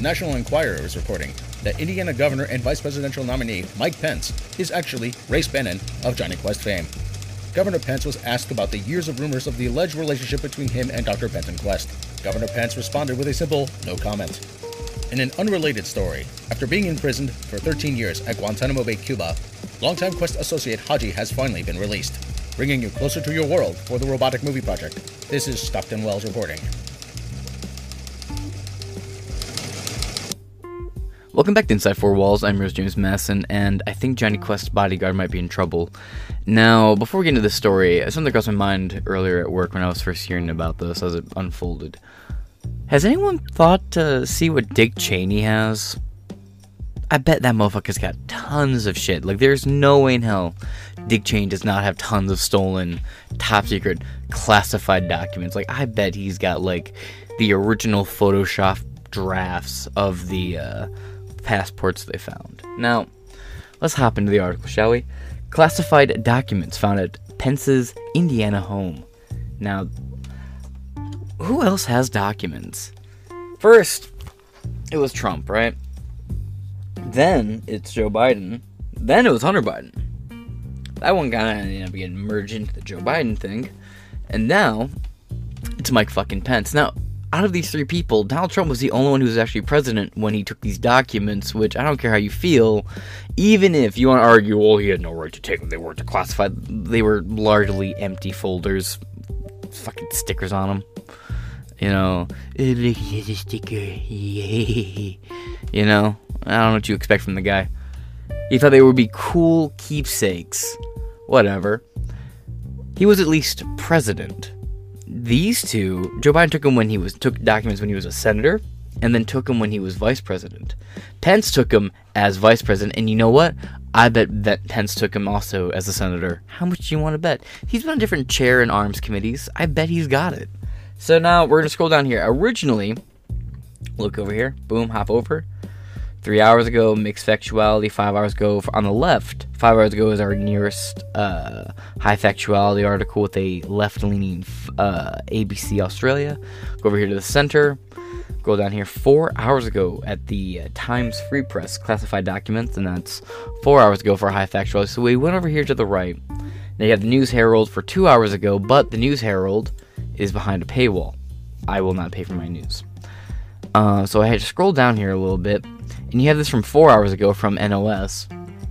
The National Enquirer is reporting that Indiana Governor and Vice Presidential nominee Mike Pence is actually Race Bannon of Jonny Quest fame. Governor Pence was asked about the years of rumors of the alleged relationship between him and Dr. Benton Quest. Governor Pence responded with a simple no comment. In an unrelated story, after being imprisoned for 13 years at Guantanamo Bay, Cuba, longtime Quest associate Hadji has finally been released, bringing you closer to your world for the Robotic Movie Project. This is Stockton Wells reporting. Welcome back to Inside Four Walls. I'm Rose James Masson, and I think Jonny Quest's bodyguard might be in trouble. Now, before we get into the story, something crossed my mind earlier at work when I was first hearing about this as it unfolded. Has anyone thought to see what Dick Cheney has? I bet that motherfucker's got tons of shit. Like, there's no way in hell Dick Cheney does not have tons of stolen, top secret, classified documents. Like, I bet he's got, like, the original Photoshop drafts of the, uh, passports they found. Now, let's hop into the article, shall we? Classified documents found at Pence's Indiana home. Now, who else has documents? First, it was Trump, right? Then it's Joe Biden. Then it was Hunter Biden. That one kind of ended up getting merged into the Joe Biden thing. And now it's Mike fucking Pence. Now, out of these three people, Donald Trump was the only one who was actually president when he took these documents, which I don't care how you feel, even if you want to argue, well, he had no right to take them, they weren't classified, they were largely empty folders, fucking stickers on them. You know, look at the sticker, you know, I don't know what you expect from the guy. He thought they would be cool keepsakes. Whatever. He was at least president these two, Joe Biden took him when he was took documents when he was a senator, and then took him when he was vice president. Pence took him as vice president, and you know what? I bet that Pence took him also as a senator. How much do you want to bet? He's been on different chair and arms committees. I bet he's got it. So now we're gonna scroll down here. Originally, look over here. Boom, hop over. Three hours ago, mixed factuality. Five hours ago, on the left, five hours ago is our nearest uh, high factuality article with a left leaning uh, ABC Australia. Go over here to the center. Go down here four hours ago at the uh, Times Free Press classified documents, and that's four hours ago for high factuality. So we went over here to the right. You have the News Herald for two hours ago, but the News Herald is behind a paywall. I will not pay for my news. Uh, so I had to scroll down here a little bit and you have this from four hours ago from NOS.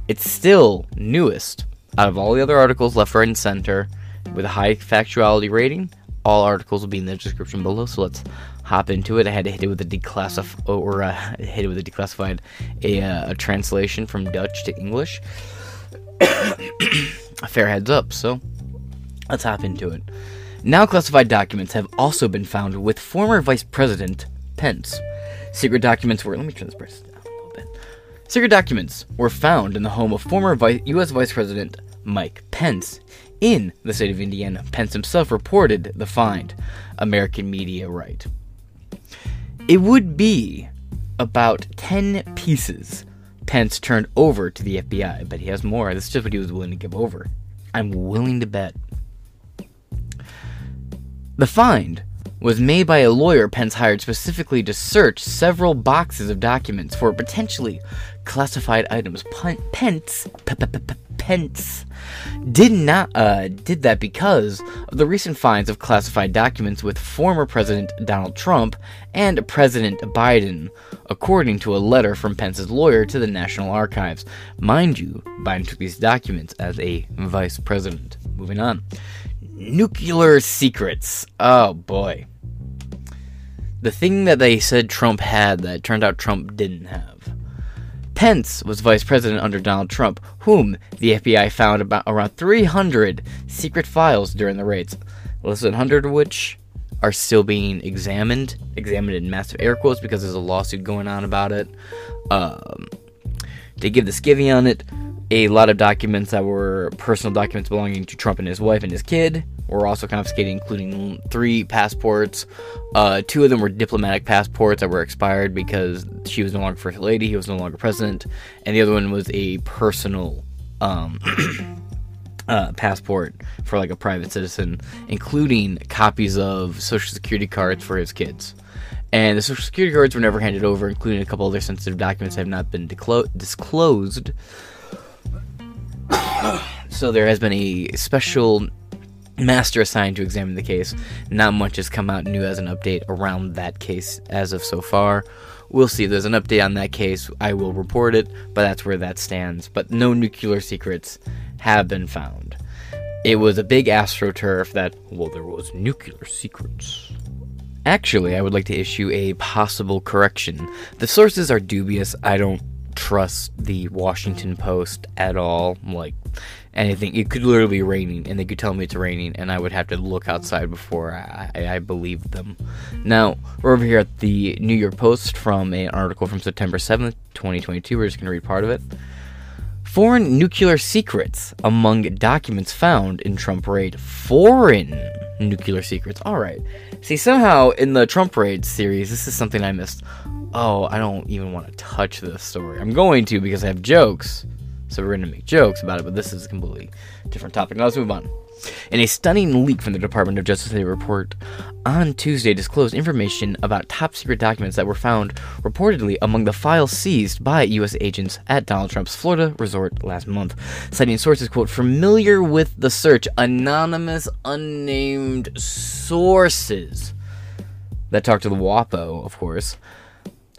It's still newest out of all the other articles left, right, and center with a high factuality rating. All articles will be in the description below, so let's hop into it. I had to hit it with a declassify or uh, hit it with a declassified a, uh, a translation from Dutch to English. a fair heads up, so let's hop into it. Now classified documents have also been found with former Vice President Pence. Secret documents were let me turn this Secret documents were found in the home of former U.S. Vice President Mike Pence in the state of Indiana. Pence himself reported the find, American media write. It would be about 10 pieces Pence turned over to the FBI, but he has more. This is just what he was willing to give over. I'm willing to bet. The find was made by a lawyer Pence hired specifically to search several boxes of documents for potentially classified items. Pence, Pence did not uh, did that because of the recent finds of classified documents with former President Donald Trump and President Biden, according to a letter from Pence's lawyer to the National Archives. Mind you, Biden took these documents as a vice president. Moving on. Nuclear secrets. Oh boy. The thing that they said Trump had that turned out Trump didn't have. Pence was vice president under Donald Trump, whom the FBI found about around 300 secret files during the raids, less than 100 of which are still being examined, examined in massive air quotes because there's a lawsuit going on about it. Um, they give the skivvy on it. A lot of documents that were personal documents belonging to Trump and his wife and his kid were also confiscated, including three passports. Uh, two of them were diplomatic passports that were expired because she was no longer first lady, he was no longer president, and the other one was a personal um, uh, passport for like a private citizen, including copies of social security cards for his kids. And the social security cards were never handed over, including a couple other sensitive documents have not been declo- disclosed. so there has been a special master assigned to examine the case. Not much has come out new as an update around that case as of so far. We'll see if there's an update on that case. I will report it, but that's where that stands. But no nuclear secrets have been found. It was a big astroturf that, well, there was nuclear secrets. Actually, I would like to issue a possible correction. The sources are dubious. I don't trust the Washington Post at all. Like, anything. It could literally be raining, and they could tell me it's raining, and I would have to look outside before I, I, believed them. Now, we're over here at the New York Post from an article from September 7th, 2022. We're just going to read part of it. Foreign nuclear secrets among documents found in Trump raid. Foreign nuclear secrets. All right. See, somehow in the Trump raid series, this is something I missed. Oh, I don't even want to touch this story. I'm going to because I have jokes. So we're going to make jokes about it, but this is a completely different topic. Now let's move on. In a stunning leak from the Department of Justice, a report on Tuesday disclosed information about top secret documents that were found reportedly among the files seized by U.S. agents at Donald Trump's Florida resort last month. Citing sources, quote, familiar with the search, anonymous, unnamed sources that talked to the WAPO, of course,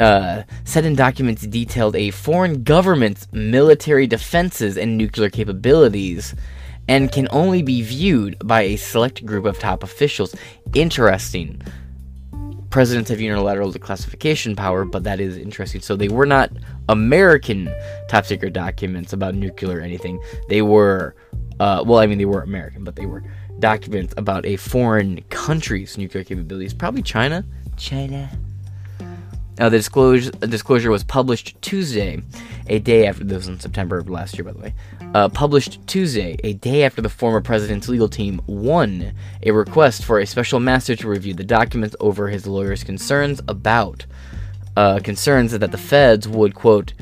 uh, said in documents detailed a foreign government's military defenses and nuclear capabilities and can only be viewed by a select group of top officials. Interesting. Presidents have unilateral declassification power, but that is interesting. So they were not American top secret documents about nuclear or anything. They were, uh, well, I mean, they were American, but they were documents about a foreign country's nuclear capabilities. Probably China. China. Now, the disclosure, disclosure was published Tuesday, a day after this was in September of last year, by the way. Uh, published Tuesday, a day after the former president's legal team won a request for a special master to review the documents over his lawyer's concerns about uh, concerns that the feds would quote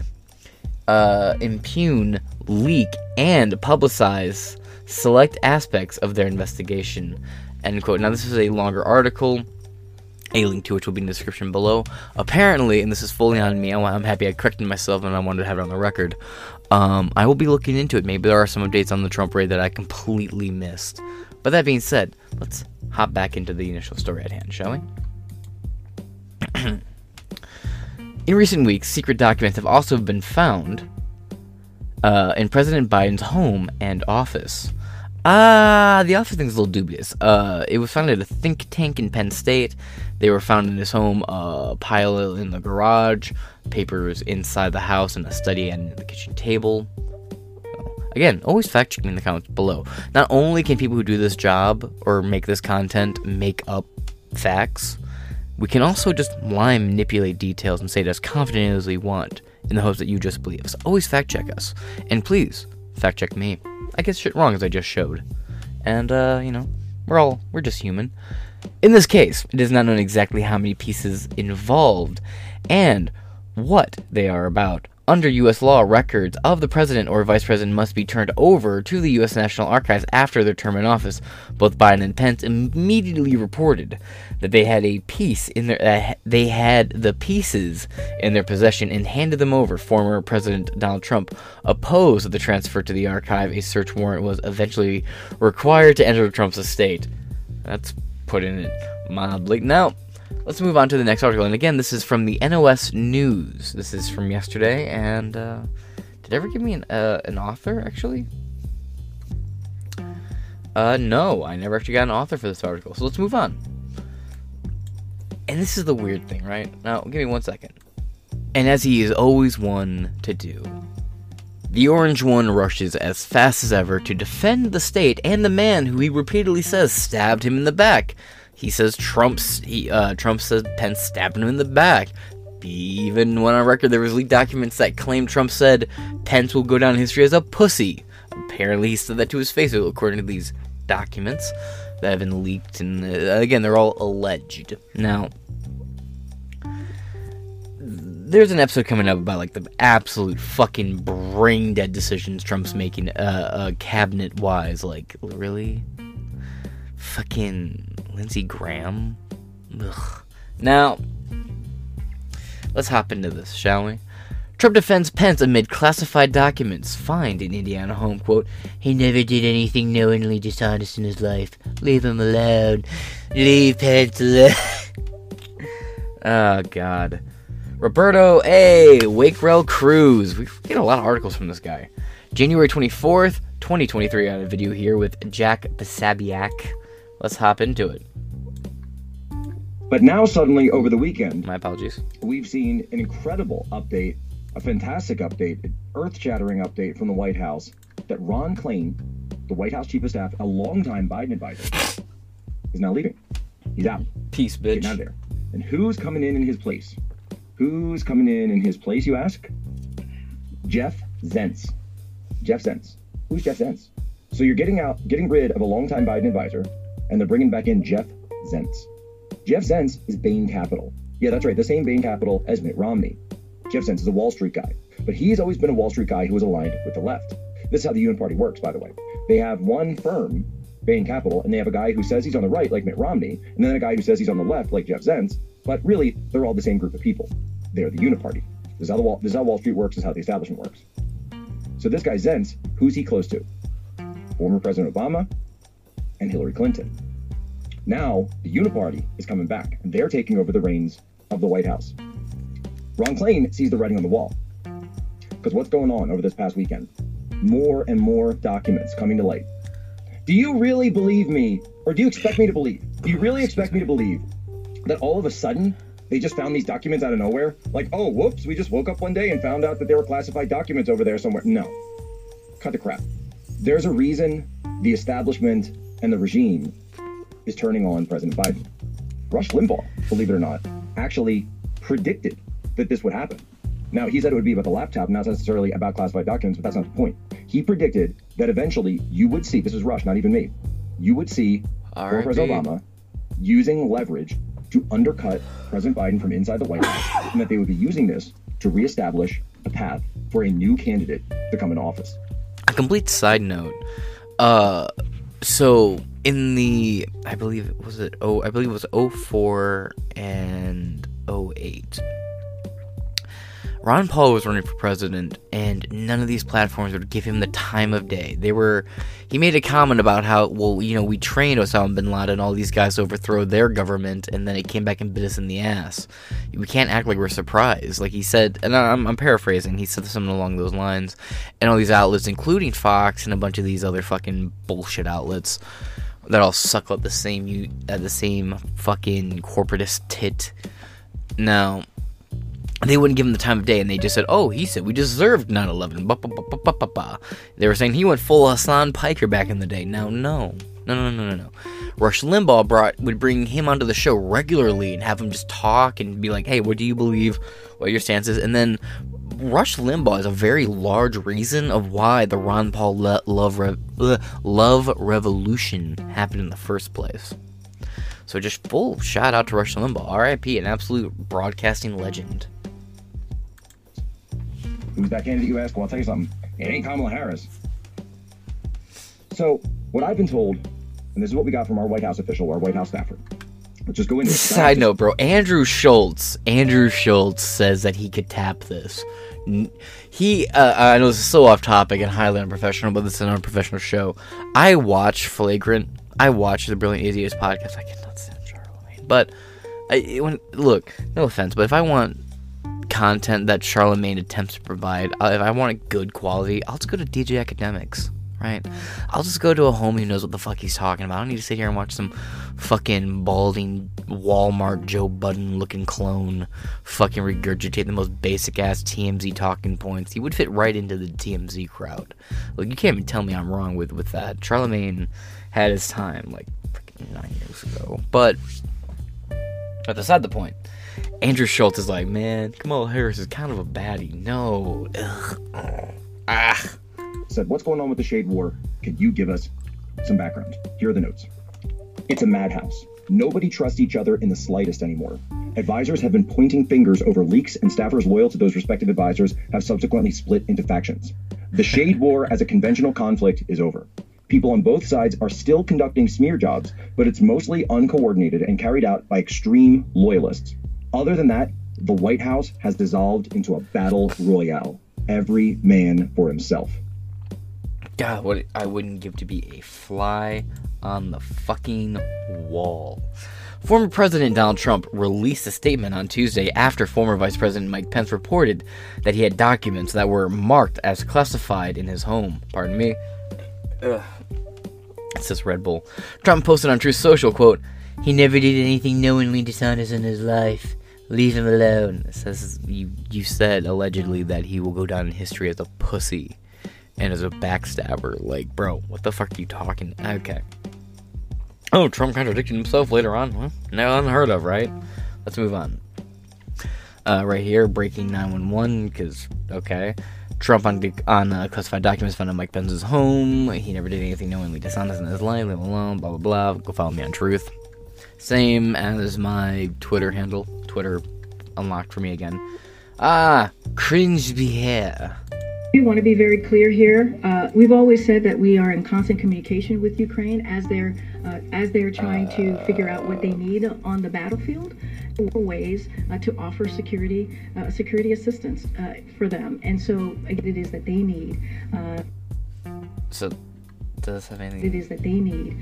uh, impugn, leak, and publicize select aspects of their investigation. End quote. Now, this is a longer article a link to which will be in the description below. Apparently, and this is fully on me, I'm happy I corrected myself and I wanted to have it on the record. Um, I will be looking into it. Maybe there are some updates on the Trump raid that I completely missed. But that being said, let's hop back into the initial story at hand, shall we? in recent weeks, secret documents have also been found uh, in President Biden's home and office. Ah, uh, the office thing's a little dubious. Uh, it was found at a think tank in Penn State. They were found in his home, a uh, pile in the garage, papers inside the house, and a study and the kitchen table. Again, always fact checking in the comments below. Not only can people who do this job or make this content make up facts, we can also just lie and manipulate details and say it as confidently as we want in the hopes that you just believe us. Always fact check us. And please, fact check me. I get shit wrong as I just showed. And, uh, you know, we're all, we're just human. In this case, it is not known exactly how many pieces involved and what they are about. Under U.S. law, records of the president or vice president must be turned over to the U.S. National Archives after their term in office. Both Biden and Pence immediately reported that they had a piece in their uh, they had the pieces in their possession and handed them over. Former President Donald Trump opposed the transfer to the archive. A search warrant was eventually required to enter Trump's estate. That's putting it mildly. Now, let's move on to the next article. And again, this is from the NOS News. This is from yesterday. And uh, did ever give me an, uh, an author, actually? Uh, no, I never actually got an author for this article. So let's move on. And this is the weird thing, right? Now, give me one second. And as he is always one to do, the Orange One rushes as fast as ever to defend the state and the man who he repeatedly says stabbed him in the back. He says Trump's he uh, Trump says Pence stabbed him in the back. Even went on record there was leaked documents that claimed Trump said Pence will go down in history as a pussy. Apparently he said that to his face, according to these documents that have been leaked, and uh, again they're all alleged. Now, there's an episode coming up about like the absolute fucking brain dead decisions Trump's making, uh, uh cabinet wise. Like, really? Fucking Lindsey Graham? Ugh. Now, Let's hop into this, shall we? Trump defends Pence amid classified documents find in Indiana home. Quote, he never did anything knowingly dishonest in his life. Leave him alone. Leave Pence alone. oh, God. Roberto A. Wakerell Cruz. We get a lot of articles from this guy. January 24th, 2023. I have a video here with Jack Posobiec. Let's hop into it. But now, suddenly, over the weekend, My apologies. we've seen an incredible update, a fantastic update, an earth shattering update from the White House that Ron Klain, the White House chief of staff, a longtime Biden advisor, is now leaving. He's out. Peace, bitch. Getting out of there. And who's coming in in his place? Who's coming in in his place, you ask? Jeff Zients. Jeff Zients. Who's Jeff Zients? So you're getting out, getting rid of a longtime Biden advisor, and they're bringing back in Jeff Zients. Jeff Zients is Bain Capital. Yeah, that's right, the same Bain Capital as Mitt Romney. Jeff Zients is a Wall Street guy, but he's always been a Wall Street guy who was aligned with the left. This is how the Uniparty works, by the way. They have one firm, Bain Capital, and they have a guy who says he's on the right, like Mitt Romney, and then a guy who says he's on the left, like Jeff Zients. But really, they're all the same group of people. They're the Uniparty. This is how the Wall, this is how Wall Street works. This is how the establishment works. So this guy Zients, who's he close to? Former President Obama and Hillary Clinton. Now the Uniparty is coming back, and they're taking over the reins of the White House. Ron Klain sees the writing on the wall. Because what's going on over this past weekend? More and more documents coming to light. Do you really believe me, or do you expect me to believe? Do you really expect me to believe that all of a sudden they just found these documents out of nowhere? Like, oh, whoops, we just woke up one day and found out that there were classified documents over there somewhere. No. Cut the crap. There's a reason the establishment and the regime is turning on President Biden. Rush Limbaugh, believe it or not, actually predicted that this would happen. Now, he said it would be about the laptop, not necessarily about classified documents, but that's not the point. He predicted that eventually you would see, this is Rush, not even me, you would see former President Obama using leverage to undercut President Biden from inside the White House, and that they would be using this to reestablish a path for a new candidate to come into office. A complete side note. Uh, so in the I believe was it oh I believe it was 04 and 08. Ron Paul was running for president, and none of these platforms would give him the time of day. They were. He made a comment about how, well, you know, we trained Osama bin Laden and all these guys overthrow their government, and then it came back and bit us in the ass. We can't act like we're surprised. Like he said, and I'm, I'm paraphrasing, he said something along those lines. And all these outlets, including Fox and a bunch of these other fucking bullshit outlets, that all suck up the same, uh, the same fucking corporatist tit. Now, they wouldn't give him the time of day, and they just said, "Oh, he said we deserved 9/11." Ba, ba, ba, ba, ba, ba, ba. They were saying he went full Hassan Piker back in the day. Now, no, no, no, no, no, no. Rush Limbaugh brought would bring him onto the show regularly and have him just talk and be like, "Hey, what do you believe? What are your stances?" And then Rush Limbaugh is a very large reason of why the Ron Paul le- love re- love revolution happened in the first place. So just full shout out to Rush Limbaugh, R.I.P. An absolute broadcasting legend. Who's that candidate you ask? Well, I'll tell you something. It ain't Kamala Harris. So, what I've been told, and this is what we got from our White House official, our White House staffer. Let's just go into. Side note, bro. Andrew Schulz. Andrew Schulz says that he could tap this. He, uh, I know this is so off topic and highly unprofessional, but this is an unprofessional show. I watch Flagrant. I watch the Brilliant Idiots podcast. I cannot stand Charlemagne, but I when look, no offense, but if I want content that Charlemagne attempts to provide, uh, if I want a good quality, I'll just go to DJ Akademiks, right? I'll just go to a homie who knows what the fuck he's talking about. I don't need to sit here and watch some fucking balding Walmart Joe Budden looking clone fucking regurgitate the most basic ass TMZ talking points. He would fit right into the TMZ crowd. Like you can't even tell me I'm wrong with with that. Charlemagne had his time like freaking nine years ago, but but that's not the point. Andrew Schulz is like, man, Kamala Harris is kind of a baddie. No. Ugh. Ah. Said, what's going on with the shade war? Could you give us some background? Here are the notes. It's a madhouse. Nobody trusts each other in the slightest anymore. Advisors have been pointing fingers over leaks, and staffers loyal to those respective advisors have subsequently split into factions. The shade war as a conventional conflict is over. People on both sides are still conducting smear jobs, but it's mostly uncoordinated and carried out by extreme loyalists. Other than that, the White House has dissolved into a battle royale. Every man for himself. God, what I wouldn't give to be a fly on the fucking wall. Former President Donald Trump released a statement on Tuesday after former Vice President Mike Pence reported that he had documents that were marked as classified in his home. Pardon me. Ugh. It says Red Bull. Trump posted on Truth Social, quote, He never did anything knowingly dishonest in his life. Leave him alone. It says you you said allegedly that he will go down in history as a pussy and as a backstabber. Like, bro, what the fuck are you talking? Okay. Oh, Trump contradicted himself later on. Well, now unheard of, right? Let's move on. Uh, right here, breaking 911, because, okay. Trump on, on uh, classified documents found in Mike Pence's home. He never did anything knowingly dishonest in his life. Leave him alone, blah, blah, blah. Go follow me on Truth. Same as my Twitter handle. Twitter unlocked for me again. Ah, cringe behavior. We want to be very clear here. Uh, we've always said that we are in constant communication with Ukraine as they're uh, as they're trying to figure out what they need on the battlefield, or ways uh, to offer security uh, security assistance uh, for them. And so it is that they need. Uh, so does have anything? It is that they need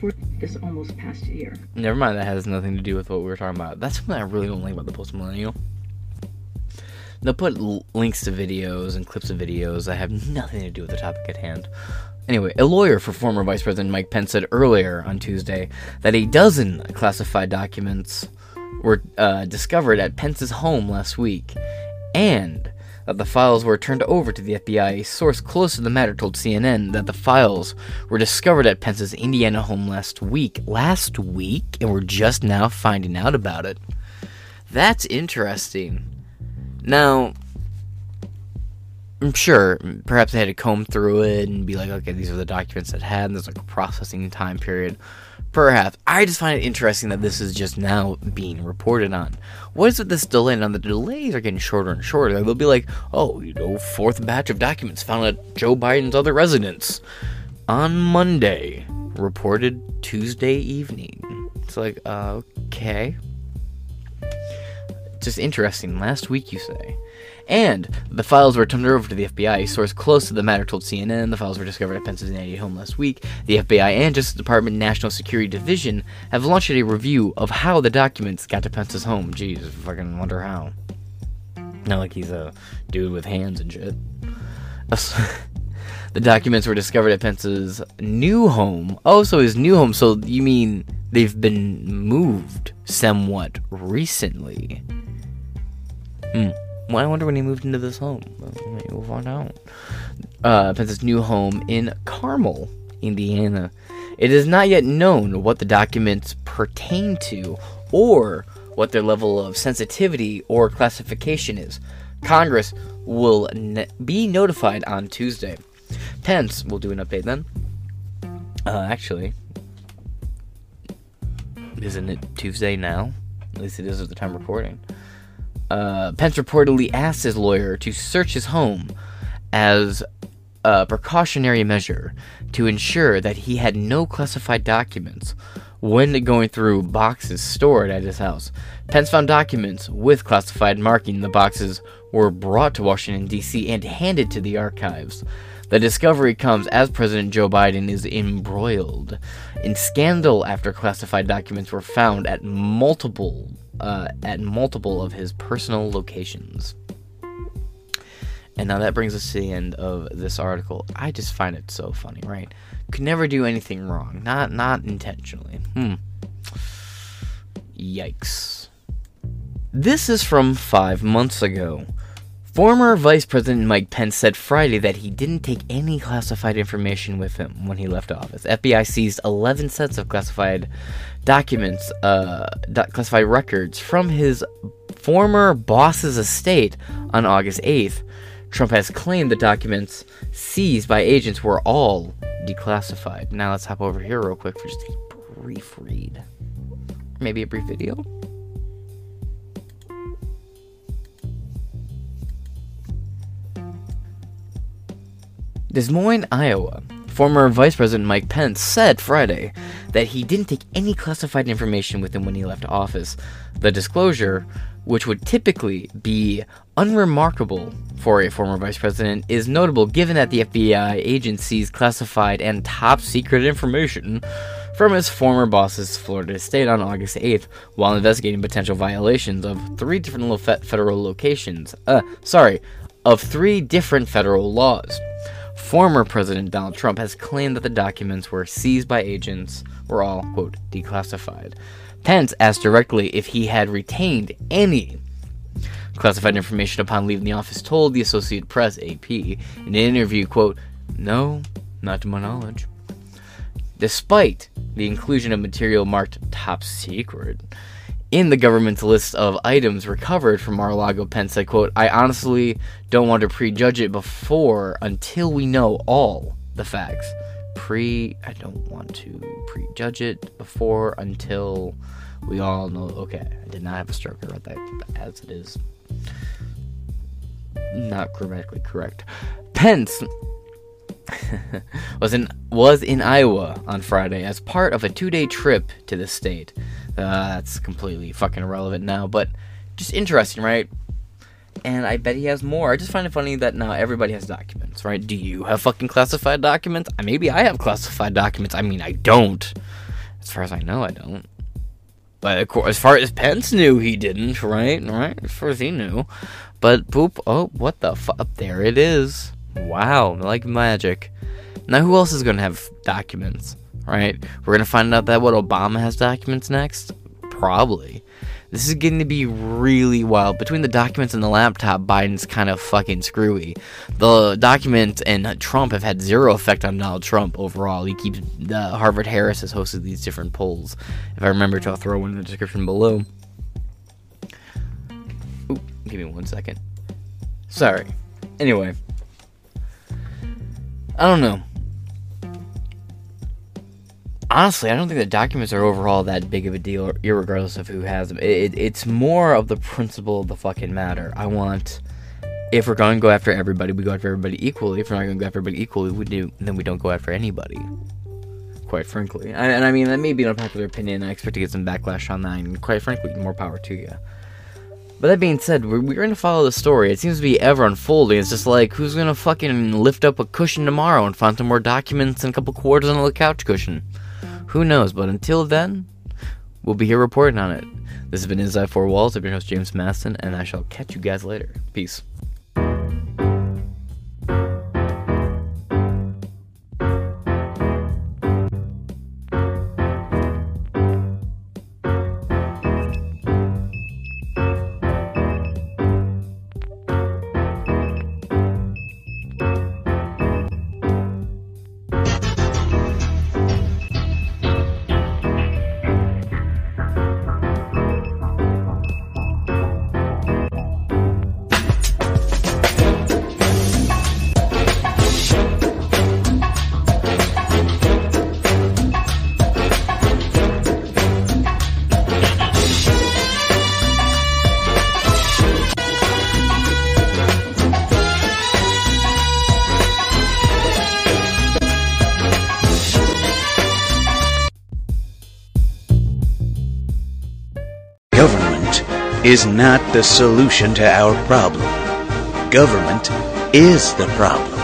for this almost past year. Never mind. That has nothing to do with what we were talking about. That's something I really don't like about the post millennial. They'll put l- links to videos and clips of videos that have nothing to do with the topic at hand. Anyway, a lawyer for former Vice President Mike Pence said earlier on Tuesday that a dozen classified documents were uh, discovered at Pence's home last week, and that the files were turned over to the FBI. A source close to the matter told CNN that the files were discovered at Pence's Indiana home last week. Last week? And we're just now finding out about it. That's interesting. Now, I'm sure perhaps they had to comb through it and be like, okay, these are the documents that had, and there's like a processing time period. Perhaps. I just find it interesting that this is just now being reported on. What is with this delay? Now, the delays are getting shorter and shorter. They'll be like, oh, you know, fourth batch of documents found at Joe Biden's other residence on Monday, reported Tuesday evening. It's like, uh, okay just interesting. Last week, you say. And the files were turned over to the FBI. A source close to the matter told CNN the files were discovered at Pennsylvania home last week. The FBI and Justice Department National Security Division have launched a review of how the documents got to Pence's home. Jeez, fucking wonder how. Not like he's a dude with hands and shit. the documents were discovered at Pence's new home. Oh, so his new home. So you mean they've been moved somewhat recently? Hmm. Well, I wonder when he moved into this home. We'll find out. Uh, Pence's new home in Carmel, Indiana. It is not yet known what the documents pertain to or what their level of sensitivity or classification is. Congress will ne- be notified on Tuesday. Pence will do an update then. Uh, actually, isn't it Tuesday now? At least it is at the time recording uh, Pence reportedly asked his lawyer to search his home as a precautionary measure to ensure that he had no classified documents when going through boxes stored at his house. Pence found documents with classified marking. The boxes were brought to Washington, D.C., and handed to the archives. The discovery comes as President Joe Biden is embroiled in scandal after classified documents were found at multiple uh, at multiple of his personal locations. And now that brings us to the end of this article. I just find it so funny, right? Could never do anything wrong, not not intentionally. Hmm. Yikes. This is from five months ago. Former Vice President Mike Pence said Friday that he didn't take any classified information with him when he left office. FBI seized 11 sets of classified documents, uh, classified records from his former boss's estate on August 8th. Trump has claimed the documents seized by agents were all declassified. Now let's hop over here real quick for just a brief read. Maybe a brief video. Des Moines, Iowa. Former Vice President Mike Pence said Friday that he didn't take any classified information with him when he left office. The disclosure which would typically be unremarkable for a former vice president, is notable given that the FBI agency's classified and top secret information from his former boss's Florida estate on August 8th while investigating potential violations of three different federal locations. Uh, sorry, of three different federal laws. Former President Donald Trump has claimed that the documents were seized by agents were all, quote, declassified. Pence asked directly if he had retained any classified information upon leaving the office, told the Associated Press, AP, in an interview, quote, No, not to my knowledge. Despite the inclusion of material marked top secret in the government's list of items recovered from Mar-a-Lago, Pence said, quote, I honestly don't want to prejudge it before until we know all the facts. Pre, I don't want to prejudge it before until we all know. Okay, I did not have a stroke. I wrote that as it is. Not grammatically correct. Pence was in was in Iowa on Friday as part of a two-day trip to the state. Uh, that's completely fucking irrelevant now, but just interesting, right? And I bet he has more. I just find it funny that now everybody has documents, right? Do you have fucking classified documents? Maybe I have classified documents. I mean, I don't. As far as I know, I don't. But of course, as far as Pence knew, he didn't, right? Right? As far as he knew. But boop, oh, what the fuck? There it is. Wow, like magic. Now, who else is going to have documents, right? We're going to find out that what Obama has documents next? Probably. This is getting to be really wild. Between the documents and the laptop, Biden's kind of fucking screwy. The documents and Trump have had zero effect on Donald Trump overall. He keeps uh, Harvard Harris has hosted these different polls. If I remember to, I'll throw one in the description below. Ooh, give me one second. Sorry. Anyway, I don't know. Honestly, I don't think the documents are overall that big of a deal, regardless of who has them. It, it, it's more of the principle of the fucking matter. I want, if we're going to go after everybody, we go after everybody equally. If we're not going to go after everybody equally, we do, then we don't go after anybody. Quite frankly, and, and I mean that may be an unpopular opinion. I expect to get some backlash on that, and quite frankly, more power to you. But that being said, we're, we're going to follow the story. It seems to be ever unfolding. It's just like, who's going to fucking lift up a cushion tomorrow and find some more documents and a couple quarters on the couch cushion? Who knows? But until then, we'll be here reporting on it. This has been Inside Four Walls. I'm your host, James Maston, and I shall catch you guys later. Peace. Is not the solution to our problem. Government is the problem.